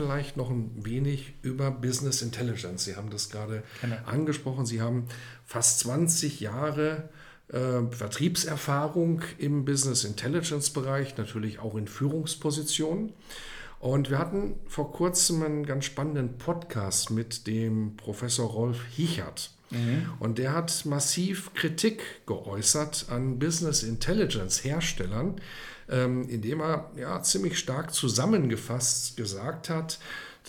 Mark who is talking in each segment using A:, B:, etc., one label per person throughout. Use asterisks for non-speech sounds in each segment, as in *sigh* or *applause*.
A: Vielleicht noch ein wenig über Business Intelligence. Sie haben das gerade genau. angesprochen. Sie haben fast 20 Jahre äh, Vertriebserfahrung im Business Intelligence Bereich, natürlich auch in Führungspositionen. Und wir hatten vor kurzem einen ganz spannenden Podcast mit dem Professor Rolf Hichert. Mhm. Und der hat massiv Kritik geäußert an Business Intelligence Herstellern, ähm, indem er ja, ziemlich stark zusammengefasst gesagt hat,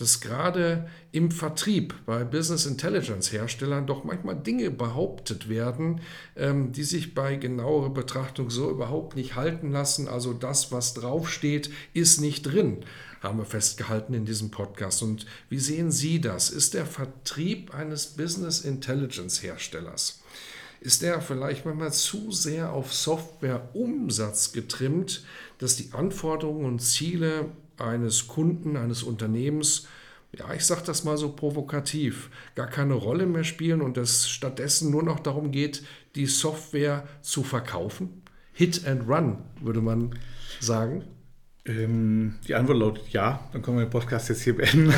A: dass gerade im Vertrieb bei Business Intelligence Herstellern doch manchmal Dinge behauptet werden, ähm, die sich bei genauerer Betrachtung so überhaupt nicht halten lassen. Also das, was draufsteht, ist nicht drin, haben wir festgehalten in diesem Podcast. Und wie sehen Sie das? Ist der Vertrieb eines Business Intelligence Herstellers ist er vielleicht manchmal zu sehr auf Softwareumsatz getrimmt, dass die Anforderungen und Ziele eines Kunden, eines Unternehmens, ja, ich sage das mal so provokativ, gar keine Rolle mehr spielen und es stattdessen nur noch darum geht, die Software zu verkaufen? Hit and Run, würde man sagen.
B: Ähm, die Antwort lautet ja, dann können wir den Podcast jetzt hier beenden.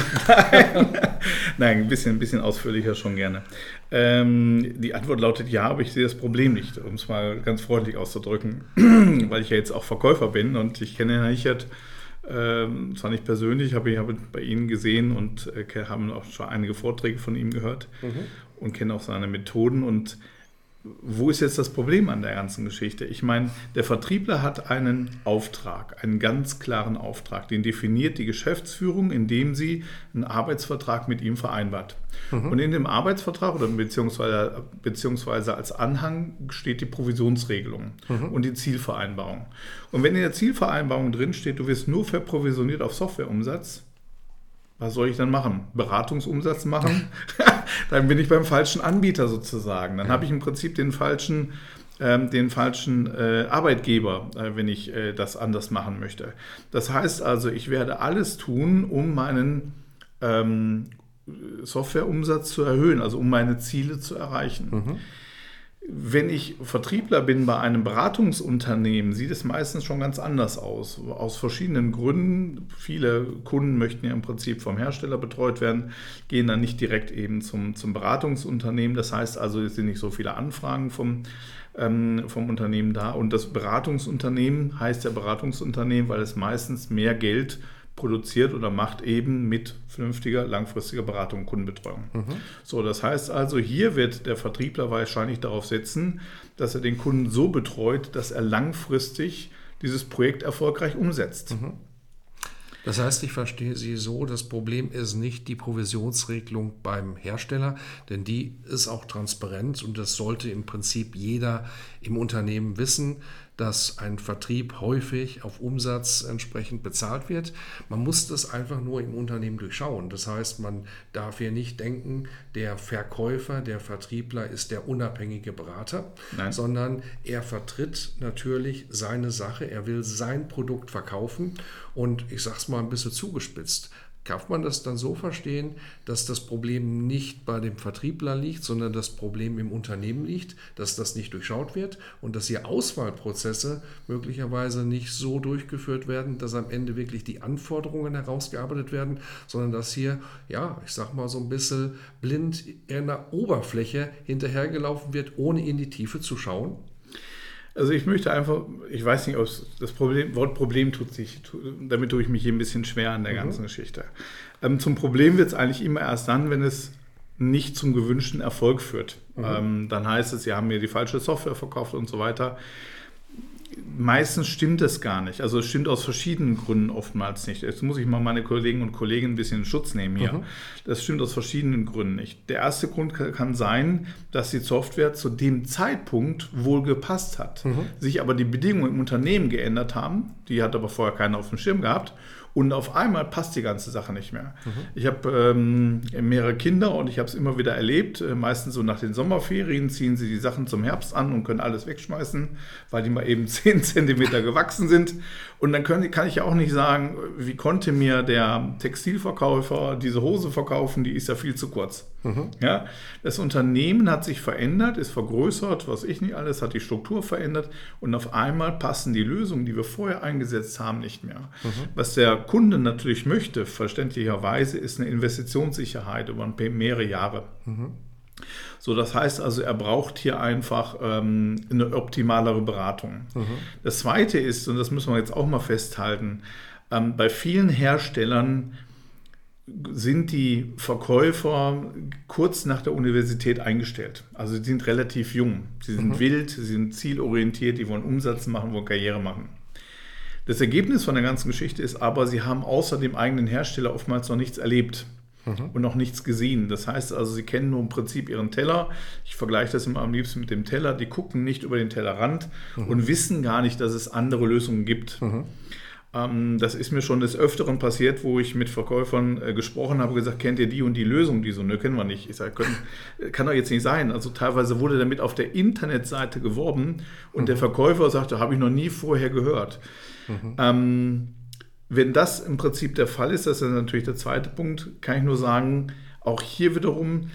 B: *laughs* Nein, ein bisschen, ein bisschen ausführlicher schon gerne. Ähm, die Antwort lautet ja, aber ich sehe das Problem nicht, um es mal ganz freundlich auszudrücken, *clears throat* weil ich ja jetzt auch Verkäufer bin und ich kenne Herrn Hichert ähm, zwar nicht persönlich, aber ich habe bei Ihnen gesehen und äh, habe auch schon einige Vorträge von ihm gehört mhm. und kenne auch seine Methoden und wo ist jetzt das Problem an der ganzen Geschichte? Ich meine, der Vertriebler hat einen Auftrag, einen ganz klaren Auftrag. Den definiert die Geschäftsführung, indem sie einen Arbeitsvertrag mit ihm vereinbart. Mhm. Und in dem Arbeitsvertrag oder beziehungsweise, beziehungsweise als Anhang steht die Provisionsregelung mhm. und die Zielvereinbarung. Und wenn in der Zielvereinbarung drin steht, du wirst nur verprovisioniert auf Softwareumsatz, was soll ich dann machen? Beratungsumsatz machen? *laughs* dann bin ich beim falschen Anbieter sozusagen. Dann habe ich im Prinzip den falschen, ähm, den falschen äh, Arbeitgeber, äh, wenn ich äh, das anders machen möchte. Das heißt also, ich werde alles tun, um meinen ähm, Softwareumsatz zu erhöhen, also um meine Ziele zu erreichen. Mhm. Wenn ich Vertriebler bin bei einem Beratungsunternehmen, sieht es meistens schon ganz anders aus. Aus verschiedenen Gründen. Viele Kunden möchten ja im Prinzip vom Hersteller betreut werden, gehen dann nicht direkt eben zum, zum Beratungsunternehmen. Das heißt also, es sind nicht so viele Anfragen vom, ähm, vom Unternehmen da. Und das Beratungsunternehmen heißt ja Beratungsunternehmen, weil es meistens mehr Geld produziert oder macht eben mit vernünftiger, langfristiger Beratung und Kundenbetreuung. Mhm. So, das heißt also, hier wird der Vertriebler wahrscheinlich darauf setzen, dass er den Kunden so betreut, dass er langfristig dieses Projekt erfolgreich umsetzt. Mhm.
A: Das heißt, ich verstehe Sie so, das Problem ist nicht die Provisionsregelung beim Hersteller, denn die ist auch transparent und das sollte im Prinzip jeder im Unternehmen wissen dass ein Vertrieb häufig auf Umsatz entsprechend bezahlt wird. Man muss das einfach nur im Unternehmen durchschauen. Das heißt, man darf hier nicht denken, der Verkäufer, der Vertriebler ist der unabhängige Berater, Nein. sondern er vertritt natürlich seine Sache, er will sein Produkt verkaufen und ich sage es mal ein bisschen zugespitzt. Darf man das dann so verstehen, dass das Problem nicht bei dem Vertriebler liegt, sondern das Problem im Unternehmen liegt, dass das nicht durchschaut wird und dass hier Auswahlprozesse möglicherweise nicht so durchgeführt werden, dass am Ende wirklich die Anforderungen herausgearbeitet werden, sondern dass hier, ja, ich sag mal so ein bisschen blind in der Oberfläche hinterhergelaufen wird, ohne in die Tiefe zu schauen?
B: Also ich möchte einfach, ich weiß nicht, ob das Problem, Wort Problem tut sich, damit tue ich mich hier ein bisschen schwer an der mhm. ganzen Geschichte. Ähm, zum Problem wird es eigentlich immer erst dann, wenn es nicht zum gewünschten Erfolg führt. Mhm. Ähm, dann heißt es, Sie haben mir die falsche Software verkauft und so weiter. Meistens stimmt das gar nicht. Also es stimmt aus verschiedenen Gründen oftmals nicht. Jetzt muss ich mal meine Kollegen und Kolleginnen ein bisschen in Schutz nehmen hier. Mhm. Das stimmt aus verschiedenen Gründen nicht. Der erste Grund kann sein, dass die Software zu dem Zeitpunkt wohl gepasst hat, mhm. sich aber die Bedingungen im Unternehmen geändert haben. Die hat aber vorher keiner auf dem Schirm gehabt und auf einmal passt die ganze Sache nicht mehr. Mhm. Ich habe ähm, mehrere Kinder und ich habe es immer wieder erlebt. Äh, meistens so nach den Sommerferien ziehen sie die Sachen zum Herbst an und können alles wegschmeißen, weil die mal eben *laughs* 10 Zentimeter gewachsen sind. Und dann können, kann ich ja auch nicht sagen, wie konnte mir der Textilverkäufer diese Hose verkaufen, die ist ja viel zu kurz. Mhm. Ja, das Unternehmen hat sich verändert, ist vergrößert, was ich nicht alles, hat die Struktur verändert und auf einmal passen die Lösungen, die wir vorher eingesetzt haben, nicht mehr. Mhm. Was der Kunde natürlich möchte, verständlicherweise, ist eine Investitionssicherheit über mehrere Jahre. Mhm. So, das heißt also, er braucht hier einfach ähm, eine optimalere Beratung. Mhm. Das Zweite ist, und das müssen wir jetzt auch mal festhalten, ähm, bei vielen Herstellern sind die Verkäufer kurz nach der Universität eingestellt. Also sie sind relativ jung, sie sind mhm. wild, sie sind zielorientiert, die wollen Umsatz machen, wollen Karriere machen. Das Ergebnis von der ganzen Geschichte ist aber, sie haben außer dem eigenen Hersteller oftmals noch nichts erlebt mhm. und noch nichts gesehen. Das heißt also, sie kennen nur im Prinzip ihren Teller. Ich vergleiche das immer am liebsten mit dem Teller. Die gucken nicht über den Tellerrand mhm. und wissen gar nicht, dass es andere Lösungen gibt. Mhm. Ähm, das ist mir schon des Öfteren passiert, wo ich mit Verkäufern äh, gesprochen habe, gesagt, kennt ihr die und die Lösung? Die so, ne, kennen wir nicht. Ich sage, kann doch jetzt nicht sein. Also teilweise wurde damit auf der Internetseite geworben und mhm. der Verkäufer sagte, habe ich noch nie vorher gehört. Mhm. Ähm, wenn das im Prinzip der Fall ist, das ist natürlich der zweite Punkt, kann ich nur sagen, auch hier wiederum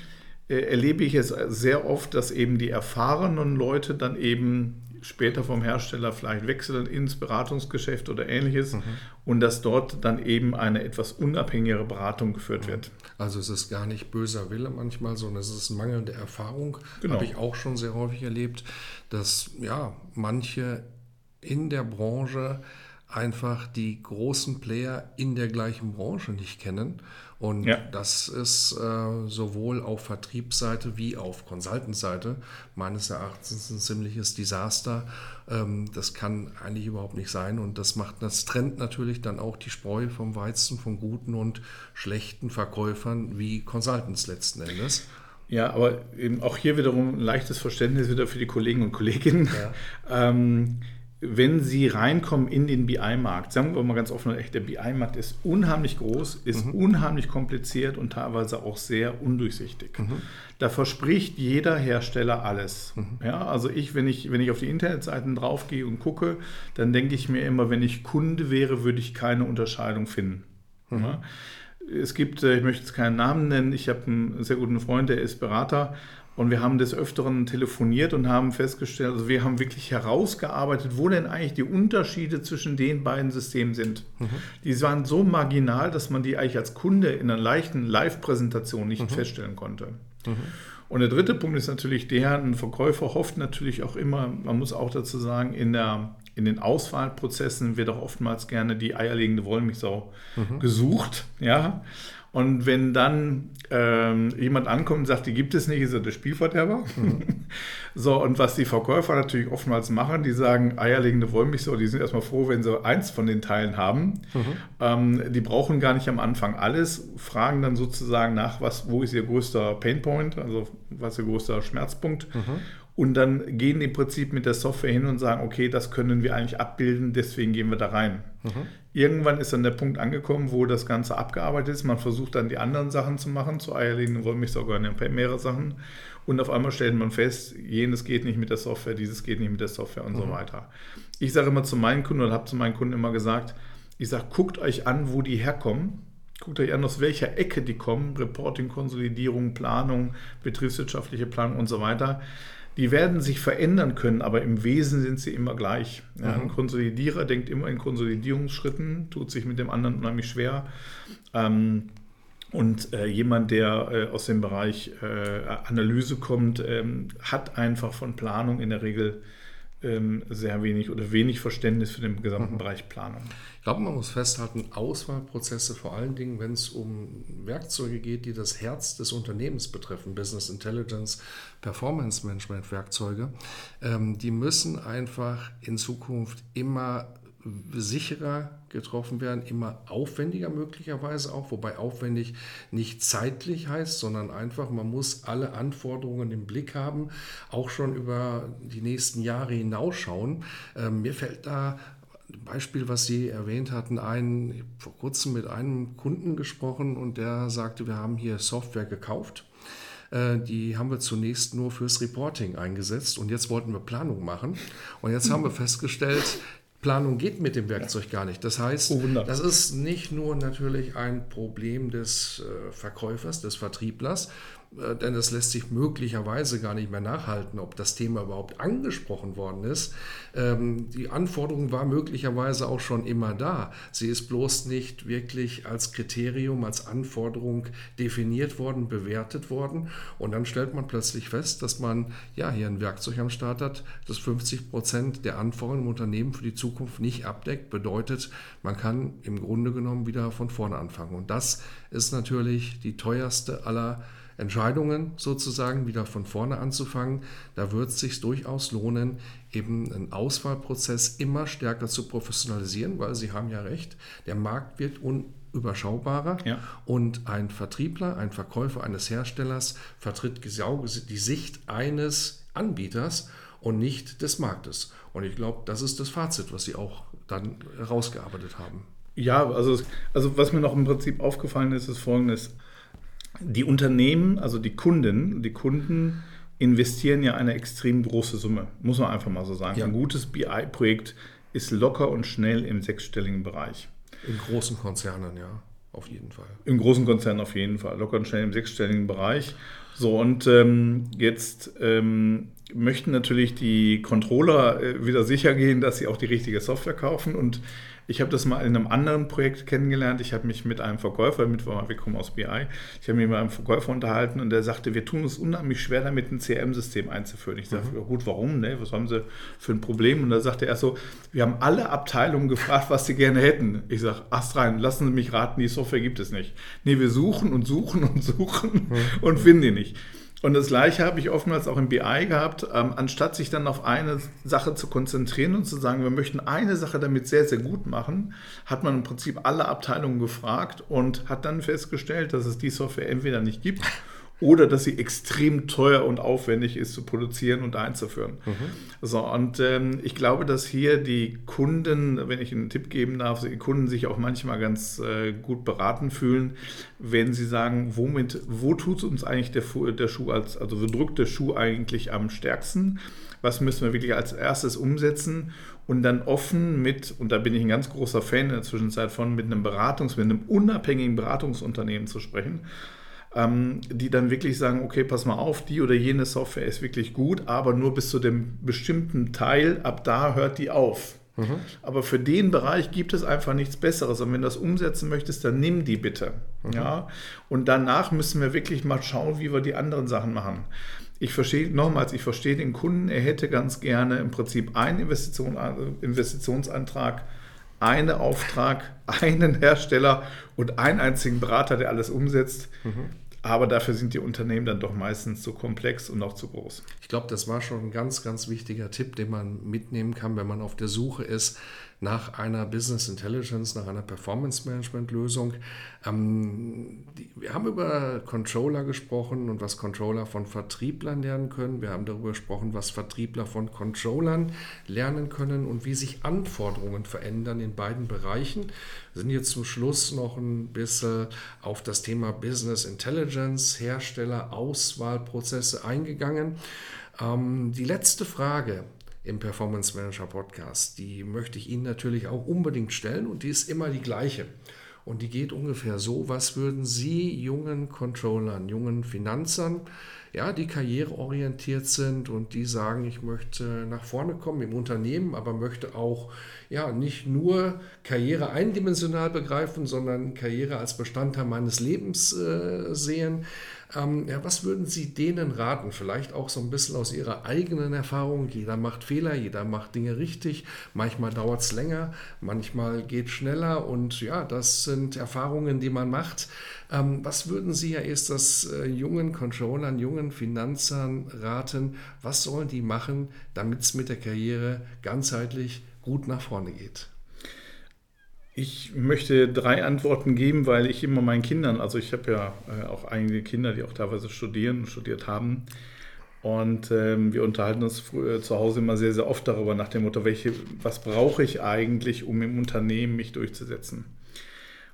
B: äh, erlebe ich es sehr oft, dass eben die erfahrenen Leute dann eben später vom Hersteller vielleicht wechseln ins Beratungsgeschäft oder ähnliches mhm. und dass dort dann eben eine etwas unabhängigere Beratung geführt wird.
A: Also es ist gar nicht böser Wille manchmal, sondern es ist mangelnde Erfahrung. Genau. Habe ich auch schon sehr häufig erlebt, dass ja manche in der Branche einfach die großen Player in der gleichen Branche nicht kennen und ja. das ist äh, sowohl auf Vertriebsseite wie auf Consultant-Seite meines Erachtens ein ziemliches Desaster. Ähm, das kann eigentlich überhaupt nicht sein. Und das macht, das trennt natürlich dann auch die Spreu vom Weizen von guten und schlechten Verkäufern wie Consultants letzten Endes.
B: Ja, aber eben auch hier wiederum ein leichtes Verständnis wieder für die Kollegen und Kolleginnen. Ja. *laughs* ähm, wenn Sie reinkommen in den BI-Markt, sagen wir mal ganz offen, der BI-Markt ist unheimlich groß, ist mhm. unheimlich kompliziert und teilweise auch sehr undurchsichtig. Mhm. Da verspricht jeder Hersteller alles. Mhm. Ja, also ich, wenn ich, wenn ich auf die Internetseiten draufgehe und gucke, dann denke ich mir immer, wenn ich Kunde wäre, würde ich keine Unterscheidung finden. Mhm. Ja. Es gibt, äh, ich möchte jetzt keinen Namen nennen, ich habe einen sehr guten Freund, der ist Berater und wir haben des Öfteren telefoniert und haben festgestellt, also wir haben wirklich herausgearbeitet, wo denn eigentlich die Unterschiede zwischen den beiden Systemen sind. Mhm. Die waren so marginal, dass man die eigentlich als Kunde in einer leichten Live-Präsentation nicht mhm. feststellen konnte. Mhm. Und der dritte Punkt ist natürlich der, ein Verkäufer hofft natürlich auch immer, man muss auch dazu sagen, in, der, in den Auswahlprozessen wird auch oftmals gerne die eierlegende Wollmilchsau mhm. gesucht. Ja? Und wenn dann ähm, jemand ankommt und sagt, die gibt es nicht, ist er der Spielverderber. Mhm. *laughs* so, und was die Verkäufer natürlich oftmals machen, die sagen, eierlegende Wollmilchsau, die sind erstmal froh, wenn sie eins von den Teilen haben. Mhm. Ähm, die brauchen gar nicht am Anfang alles, fragen dann sozusagen nach, was, wo ist ihr größter Painpoint, also was ist ihr größter Schmerzpunkt. Mhm. Und dann gehen im Prinzip mit der Software hin und sagen, okay, das können wir eigentlich abbilden, deswegen gehen wir da rein. Mhm. Irgendwann ist dann der Punkt angekommen, wo das Ganze abgearbeitet ist. Man versucht dann die anderen Sachen zu machen, zu eierlegenden Wollmilchsau mehrere Sachen. Und auf einmal stellt man fest, jenes geht nicht mit der Software, dieses geht nicht mit der Software und mhm. so weiter. Ich sage immer zu meinen Kunden oder habe zu meinen Kunden immer gesagt, ich sage, guckt euch an, wo die herkommen. Guckt euch an, aus welcher Ecke die kommen. Reporting, Konsolidierung, Planung, betriebswirtschaftliche Planung und so weiter die werden sich verändern können, aber im Wesen sind sie immer gleich. Ja, mhm. Ein Konsolidierer denkt immer in Konsolidierungsschritten, tut sich mit dem anderen unheimlich schwer. Ähm, und äh, jemand, der äh, aus dem Bereich äh, Analyse kommt, ähm, hat einfach von Planung in der Regel sehr wenig oder wenig Verständnis für den gesamten mhm. Bereich Planung.
A: Ich glaube, man muss festhalten, Auswahlprozesse, vor allen Dingen, wenn es um Werkzeuge geht, die das Herz des Unternehmens betreffen, Business Intelligence, Performance Management Werkzeuge, ähm, die müssen einfach in Zukunft immer sicherer getroffen werden, immer aufwendiger möglicherweise auch, wobei aufwendig nicht zeitlich heißt, sondern einfach, man muss alle Anforderungen im Blick haben, auch schon über die nächsten Jahre hinausschauen. Ähm, mir fällt da ein Beispiel, was Sie erwähnt hatten, ein, vor kurzem mit einem Kunden gesprochen und der sagte, wir haben hier Software gekauft. Äh, die haben wir zunächst nur fürs Reporting eingesetzt und jetzt wollten wir Planung machen. Und jetzt haben wir festgestellt, Planung geht mit dem Werkzeug gar nicht. Das heißt, oh, das ist nicht nur natürlich ein Problem des äh, Verkäufers, des Vertrieblers, denn es lässt sich möglicherweise gar nicht mehr nachhalten, ob das Thema überhaupt angesprochen worden ist. Ähm, die Anforderung war möglicherweise auch schon immer da. Sie ist bloß nicht wirklich als Kriterium, als Anforderung definiert worden, bewertet worden. Und dann stellt man plötzlich fest, dass man ja hier ein Werkzeug am Start hat, das 50 Prozent der Anforderungen im Unternehmen für die Zukunft nicht abdeckt. Bedeutet, man kann im Grunde genommen wieder von vorne anfangen. Und das ist natürlich die teuerste aller Entscheidungen sozusagen wieder von vorne anzufangen, da wird es sich durchaus lohnen, eben einen Auswahlprozess immer stärker zu professionalisieren, weil Sie haben ja recht, der Markt wird unüberschaubarer ja. und ein Vertriebler, ein Verkäufer eines Herstellers vertritt die Sicht eines Anbieters und nicht des Marktes. Und ich glaube, das ist das Fazit, was Sie auch dann herausgearbeitet haben.
B: Ja, also, also was mir noch im Prinzip aufgefallen ist, ist folgendes die Unternehmen, also die Kunden, die Kunden investieren ja eine extrem große Summe, muss man einfach mal so sagen. Ja. Ein gutes BI-Projekt ist locker und schnell im sechsstelligen Bereich.
A: In großen Konzernen, ja, auf jeden Fall.
B: In großen Konzernen auf jeden Fall, locker und schnell im sechsstelligen Bereich. So, und ähm, jetzt ähm, möchten natürlich die Controller äh, wieder sicher gehen, dass sie auch die richtige Software kaufen und ich habe das mal in einem anderen Projekt kennengelernt. Ich habe mich mit einem Verkäufer, mit, wir kommen aus BI, ich habe mich mit einem Verkäufer unterhalten und der sagte, wir tun es unheimlich schwer damit, ein CRM-System einzuführen. Ich sage, mhm. gut, warum? Ne? Was haben Sie für ein Problem? Und da sagte er so, wir haben alle Abteilungen gefragt, was sie gerne hätten. Ich sage, Ast rein, lassen Sie mich raten, die Software gibt es nicht. Nee, wir suchen und suchen und suchen mhm. und finden die nicht. Und das Gleiche habe ich oftmals auch im BI gehabt, ähm, anstatt sich dann auf eine Sache zu konzentrieren und zu sagen, wir möchten eine Sache damit sehr, sehr gut machen, hat man im Prinzip alle Abteilungen gefragt und hat dann festgestellt, dass es die Software entweder nicht gibt *laughs* oder dass sie extrem teuer und aufwendig ist zu produzieren und einzuführen. Mhm. So, und ähm, ich glaube, dass hier die Kunden, wenn ich einen Tipp geben darf, die Kunden sich auch manchmal ganz äh, gut beraten fühlen, wenn sie sagen, womit, wo tut uns eigentlich der, der Schuh als, also wo drückt der Schuh eigentlich am stärksten? Was müssen wir wirklich als erstes umsetzen? Und dann offen mit, und da bin ich ein ganz großer Fan in der Zwischenzeit von, mit einem Beratungs-, mit einem unabhängigen Beratungsunternehmen zu sprechen ähm, die dann wirklich sagen, okay, pass mal auf, die oder jene Software ist wirklich gut, aber nur bis zu dem bestimmten Teil, ab da hört die auf. Mhm. Aber für den Bereich gibt es einfach nichts Besseres. Und wenn du das umsetzen möchtest, dann nimm die bitte. Mhm. Ja? Und danach müssen wir wirklich mal schauen, wie wir die anderen Sachen machen. Ich verstehe, nochmals, ich verstehe den Kunden, er hätte ganz gerne im Prinzip einen Investition, Investitionsantrag einen Auftrag, *laughs* einen Hersteller und einen einzigen Berater, der alles umsetzt. Mhm. Aber dafür sind die Unternehmen dann doch meistens zu komplex und auch zu groß.
A: Ich glaube, das war schon ein ganz, ganz wichtiger Tipp, den man mitnehmen kann, wenn man auf der Suche ist nach einer Business Intelligence, nach einer Performance Management Lösung. Ähm, die, wir haben über Controller gesprochen und was Controller von Vertrieblern lernen können. Wir haben darüber gesprochen, was Vertriebler von Controllern lernen können und wie sich Anforderungen verändern in beiden Bereichen. Wir sind jetzt zum Schluss noch ein bisschen auf das Thema Business Intelligence, Hersteller, Auswahlprozesse eingegangen. Ähm, die letzte Frage, im Performance Manager Podcast. Die möchte ich Ihnen natürlich auch unbedingt stellen und die ist immer die gleiche. Und die geht ungefähr so, was würden Sie jungen Controllern, jungen Finanzern, ja, die karriereorientiert sind und die sagen, ich möchte nach vorne kommen im Unternehmen, aber möchte auch ja nicht nur Karriere eindimensional begreifen, sondern Karriere als Bestandteil meines Lebens äh, sehen. Ähm, ja, was würden Sie denen raten? Vielleicht auch so ein bisschen aus Ihrer eigenen Erfahrung. Jeder macht Fehler, jeder macht Dinge richtig. Manchmal dauert es länger, manchmal geht schneller. Und ja, das sind Erfahrungen, die man macht. Ähm, was würden Sie ja erst das äh, jungen Controllern, jungen Finanzern raten? Was sollen die machen, damit es mit der Karriere ganzheitlich gut nach vorne geht?
B: Ich möchte drei Antworten geben, weil ich immer meinen Kindern, also ich habe ja äh, auch einige Kinder, die auch teilweise studieren und studiert haben. Und ähm, wir unterhalten uns früher, zu Hause immer sehr, sehr oft darüber, nach dem Motto, welche, was brauche ich eigentlich, um im Unternehmen mich durchzusetzen.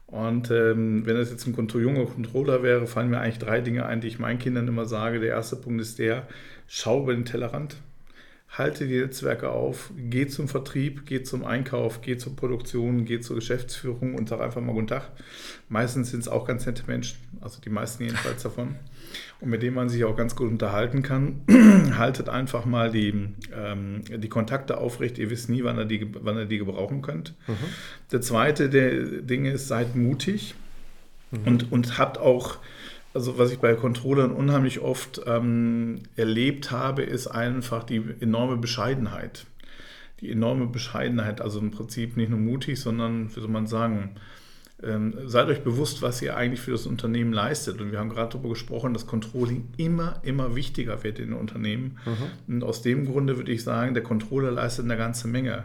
B: Und ähm, wenn das jetzt ein junger Controller wäre, fallen mir eigentlich drei Dinge ein, die ich meinen Kindern immer sage. Der erste Punkt ist der, schau über den Tellerrand halte die Netzwerke auf, geh zum Vertrieb, geh zum Einkauf, geh zur Produktion, geh zur Geschäftsführung und sag einfach mal Guten Tag. Meistens sind es auch ganz nette Menschen, also die meisten jedenfalls davon, und mit denen man sich auch ganz gut unterhalten kann. *clears throat* Haltet einfach mal die, ähm, die Kontakte aufrecht, ihr wisst nie, wann ihr die, wann ihr die gebrauchen könnt. Mhm. Der zweite der Dinge ist, seid mutig mhm. und, und habt auch also was ich bei Controllern unheimlich oft ähm, erlebt habe, ist einfach die enorme Bescheidenheit. Die enorme Bescheidenheit, also im Prinzip nicht nur mutig, sondern, wie soll man sagen, ähm, seid euch bewusst, was ihr eigentlich für das Unternehmen leistet. Und wir haben gerade darüber gesprochen, dass Controlling immer, immer wichtiger wird in den Unternehmen. Mhm. Und aus dem Grunde würde ich sagen, der Controller leistet eine ganze Menge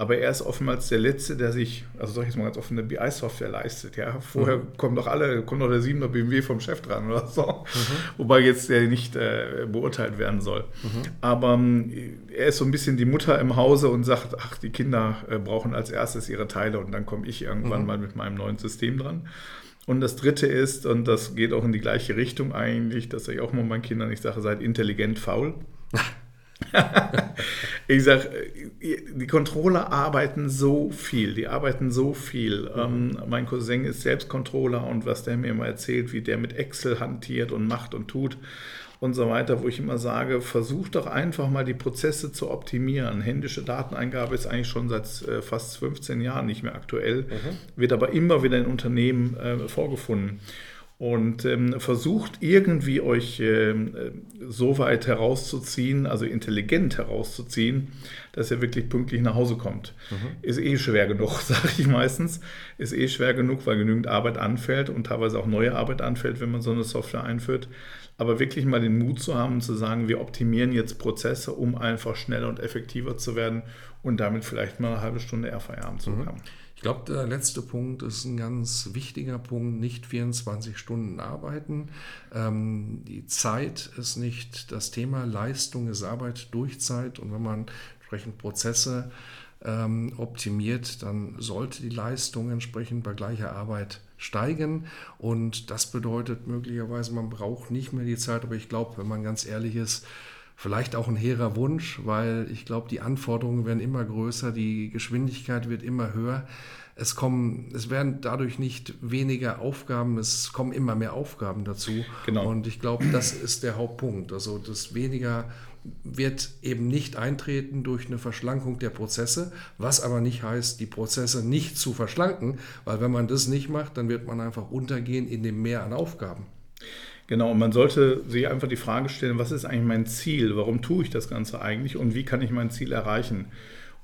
B: aber er ist oftmals der Letzte, der sich, also sag ich jetzt mal ganz offen, eine BI-Software leistet. Ja? Vorher mhm. kommen doch alle, kommt doch der 7er BMW vom Chef dran oder so. Mhm. Wobei jetzt der nicht äh, beurteilt werden soll. Mhm. Aber ähm, er ist so ein bisschen die Mutter im Hause und sagt, ach, die Kinder äh, brauchen als erstes ihre Teile und dann komme ich irgendwann mhm. mal mit meinem neuen System dran. Und das dritte ist, und das geht auch in die gleiche Richtung eigentlich, dass ich auch mal meinen Kindern, ich sage, seid intelligent faul. *laughs* *laughs* ich sage, die Controller arbeiten so viel, die arbeiten so viel. Ähm, mein Cousin ist selbst Controller und was der mir immer erzählt, wie der mit Excel hantiert und macht und tut und so weiter, wo ich immer sage, versucht doch einfach mal die Prozesse zu optimieren. Händische Dateneingabe ist eigentlich schon seit äh, fast 15 Jahren nicht mehr aktuell, mhm. wird aber immer wieder in Unternehmen äh, vorgefunden und ähm, versucht irgendwie euch äh, so weit herauszuziehen, also intelligent herauszuziehen, dass ihr wirklich pünktlich nach Hause kommt. Mhm. Ist eh schwer genug, *laughs* sage ich meistens. Ist eh schwer genug, weil genügend Arbeit anfällt und teilweise auch neue Arbeit anfällt, wenn man so eine Software einführt. Aber wirklich mal den Mut zu haben und zu sagen, wir optimieren jetzt Prozesse, um einfach schneller und effektiver zu werden und damit vielleicht mal eine halbe Stunde eher Feierabend zu bekommen. Mhm.
A: Ich glaube, der letzte Punkt ist ein ganz wichtiger Punkt, nicht 24 Stunden arbeiten. Ähm, die Zeit ist nicht das Thema, Leistung ist Arbeit durch Zeit. Und wenn man entsprechend Prozesse ähm, optimiert, dann sollte die Leistung entsprechend bei gleicher Arbeit steigen. Und das bedeutet möglicherweise, man braucht nicht mehr die Zeit, aber ich glaube, wenn man ganz ehrlich ist, vielleicht auch ein hehrer Wunsch, weil ich glaube, die Anforderungen werden immer größer, die Geschwindigkeit wird immer höher. Es kommen, es werden dadurch nicht weniger Aufgaben, es kommen immer mehr Aufgaben dazu. Genau. Und ich glaube, das ist der Hauptpunkt. Also das weniger wird eben nicht eintreten durch eine Verschlankung der Prozesse, was aber nicht heißt, die Prozesse nicht zu verschlanken, weil wenn man das nicht macht, dann wird man einfach untergehen in dem Mehr an Aufgaben.
B: Genau, und man sollte sich einfach die Frage stellen, was ist eigentlich mein Ziel? Warum tue ich das Ganze eigentlich und wie kann ich mein Ziel erreichen?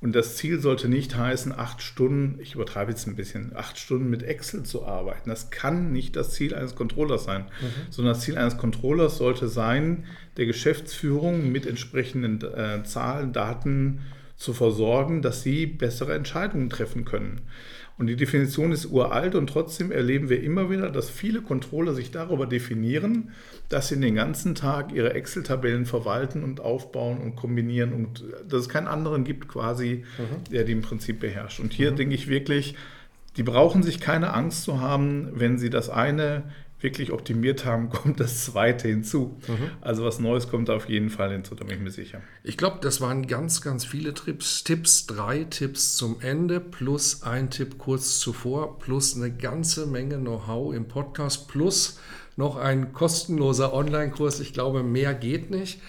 B: Und das Ziel sollte nicht heißen, acht Stunden, ich übertreibe jetzt ein bisschen, acht Stunden mit Excel zu arbeiten. Das kann nicht das Ziel eines Controllers sein, mhm. sondern das Ziel eines Controllers sollte sein, der Geschäftsführung mit entsprechenden äh, Zahlen, Daten zu versorgen, dass sie bessere Entscheidungen treffen können. Und die Definition ist uralt und trotzdem erleben wir immer wieder, dass viele Controller sich darüber definieren, dass sie den ganzen Tag ihre Excel-Tabellen verwalten und aufbauen und kombinieren und dass es keinen anderen gibt quasi, mhm. der die im Prinzip beherrscht. Und hier mhm. denke ich wirklich, die brauchen sich keine Angst zu haben, wenn sie das eine wirklich optimiert haben, *laughs* kommt das zweite hinzu. Mhm. Also was Neues kommt auf jeden Fall hinzu, da bin ich mir sicher.
A: Ich glaube, das waren ganz, ganz viele Tipps. Tipps, drei Tipps zum Ende, plus ein Tipp kurz zuvor, plus eine ganze Menge Know-how im Podcast, plus noch ein kostenloser Online-Kurs. Ich glaube, mehr geht nicht.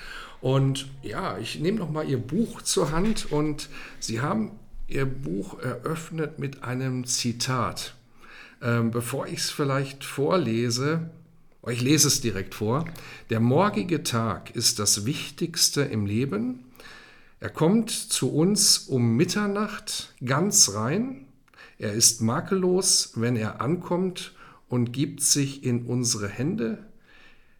A: Und ja, ich nehme noch mal Ihr Buch zur Hand und Sie haben Ihr Buch eröffnet mit einem Zitat. Ähm, bevor ich es vielleicht vorlese, Ich lese es direkt vor. Der morgige Tag ist das Wichtigste im Leben. Er kommt zu uns um Mitternacht ganz rein. Er ist makellos, wenn er ankommt und gibt sich in unsere Hände.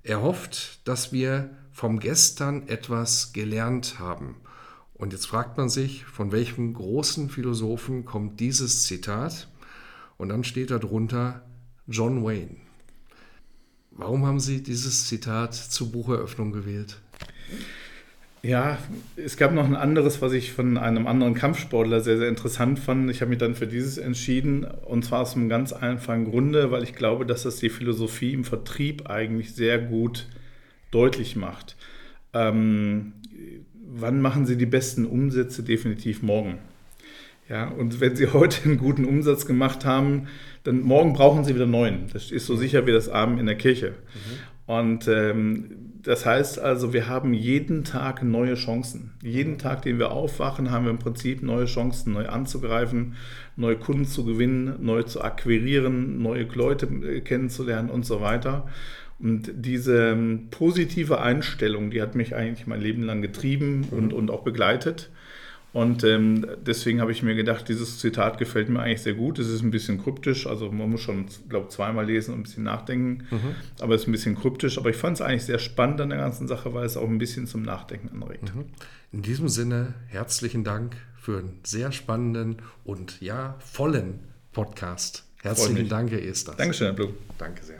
A: Er hofft, dass wir vom Gestern etwas gelernt haben. Und jetzt fragt man sich, von welchem großen Philosophen kommt dieses Zitat? Und dann steht da drunter John Wayne. Warum haben Sie dieses Zitat zur Bucheröffnung gewählt?
B: Ja, es gab noch ein anderes, was ich von einem anderen Kampfsportler sehr, sehr interessant fand. Ich habe mich dann für dieses entschieden und zwar aus einem ganz einfachen Grunde, weil ich glaube, dass das die Philosophie im Vertrieb eigentlich sehr gut deutlich macht. Ähm, wann machen Sie die besten Umsätze? Definitiv morgen. Ja, und wenn Sie *laughs* heute einen guten Umsatz gemacht haben, dann morgen brauchen Sie wieder neuen. Das ist so sicher wie das Abend in der Kirche. Mhm. Und ähm, das heißt also, wir haben jeden Tag neue Chancen. Jeden Tag, den wir aufwachen, haben wir im Prinzip neue Chancen, neu anzugreifen, neue Kunden zu gewinnen, neu zu akquirieren, neue Leute äh, kennenzulernen und so weiter. Und diese ähm, positive Einstellung, die hat mich eigentlich mein Leben lang getrieben mhm. und, und auch begleitet. Und ähm, deswegen habe ich mir gedacht, dieses Zitat gefällt mir eigentlich sehr gut. Es ist ein bisschen kryptisch, also man muss schon, glaube zweimal lesen und ein bisschen nachdenken. Mhm. Aber es ist ein bisschen kryptisch. Aber ich fand es eigentlich sehr spannend an der ganzen Sache, weil es auch ein bisschen zum Nachdenken anregt. Mhm.
A: In diesem Sinne, herzlichen Dank für einen sehr spannenden und ja, vollen Podcast. Herzlichen Dank, Herr Esters.
B: Dankeschön, Herr Blum.
A: Danke sehr.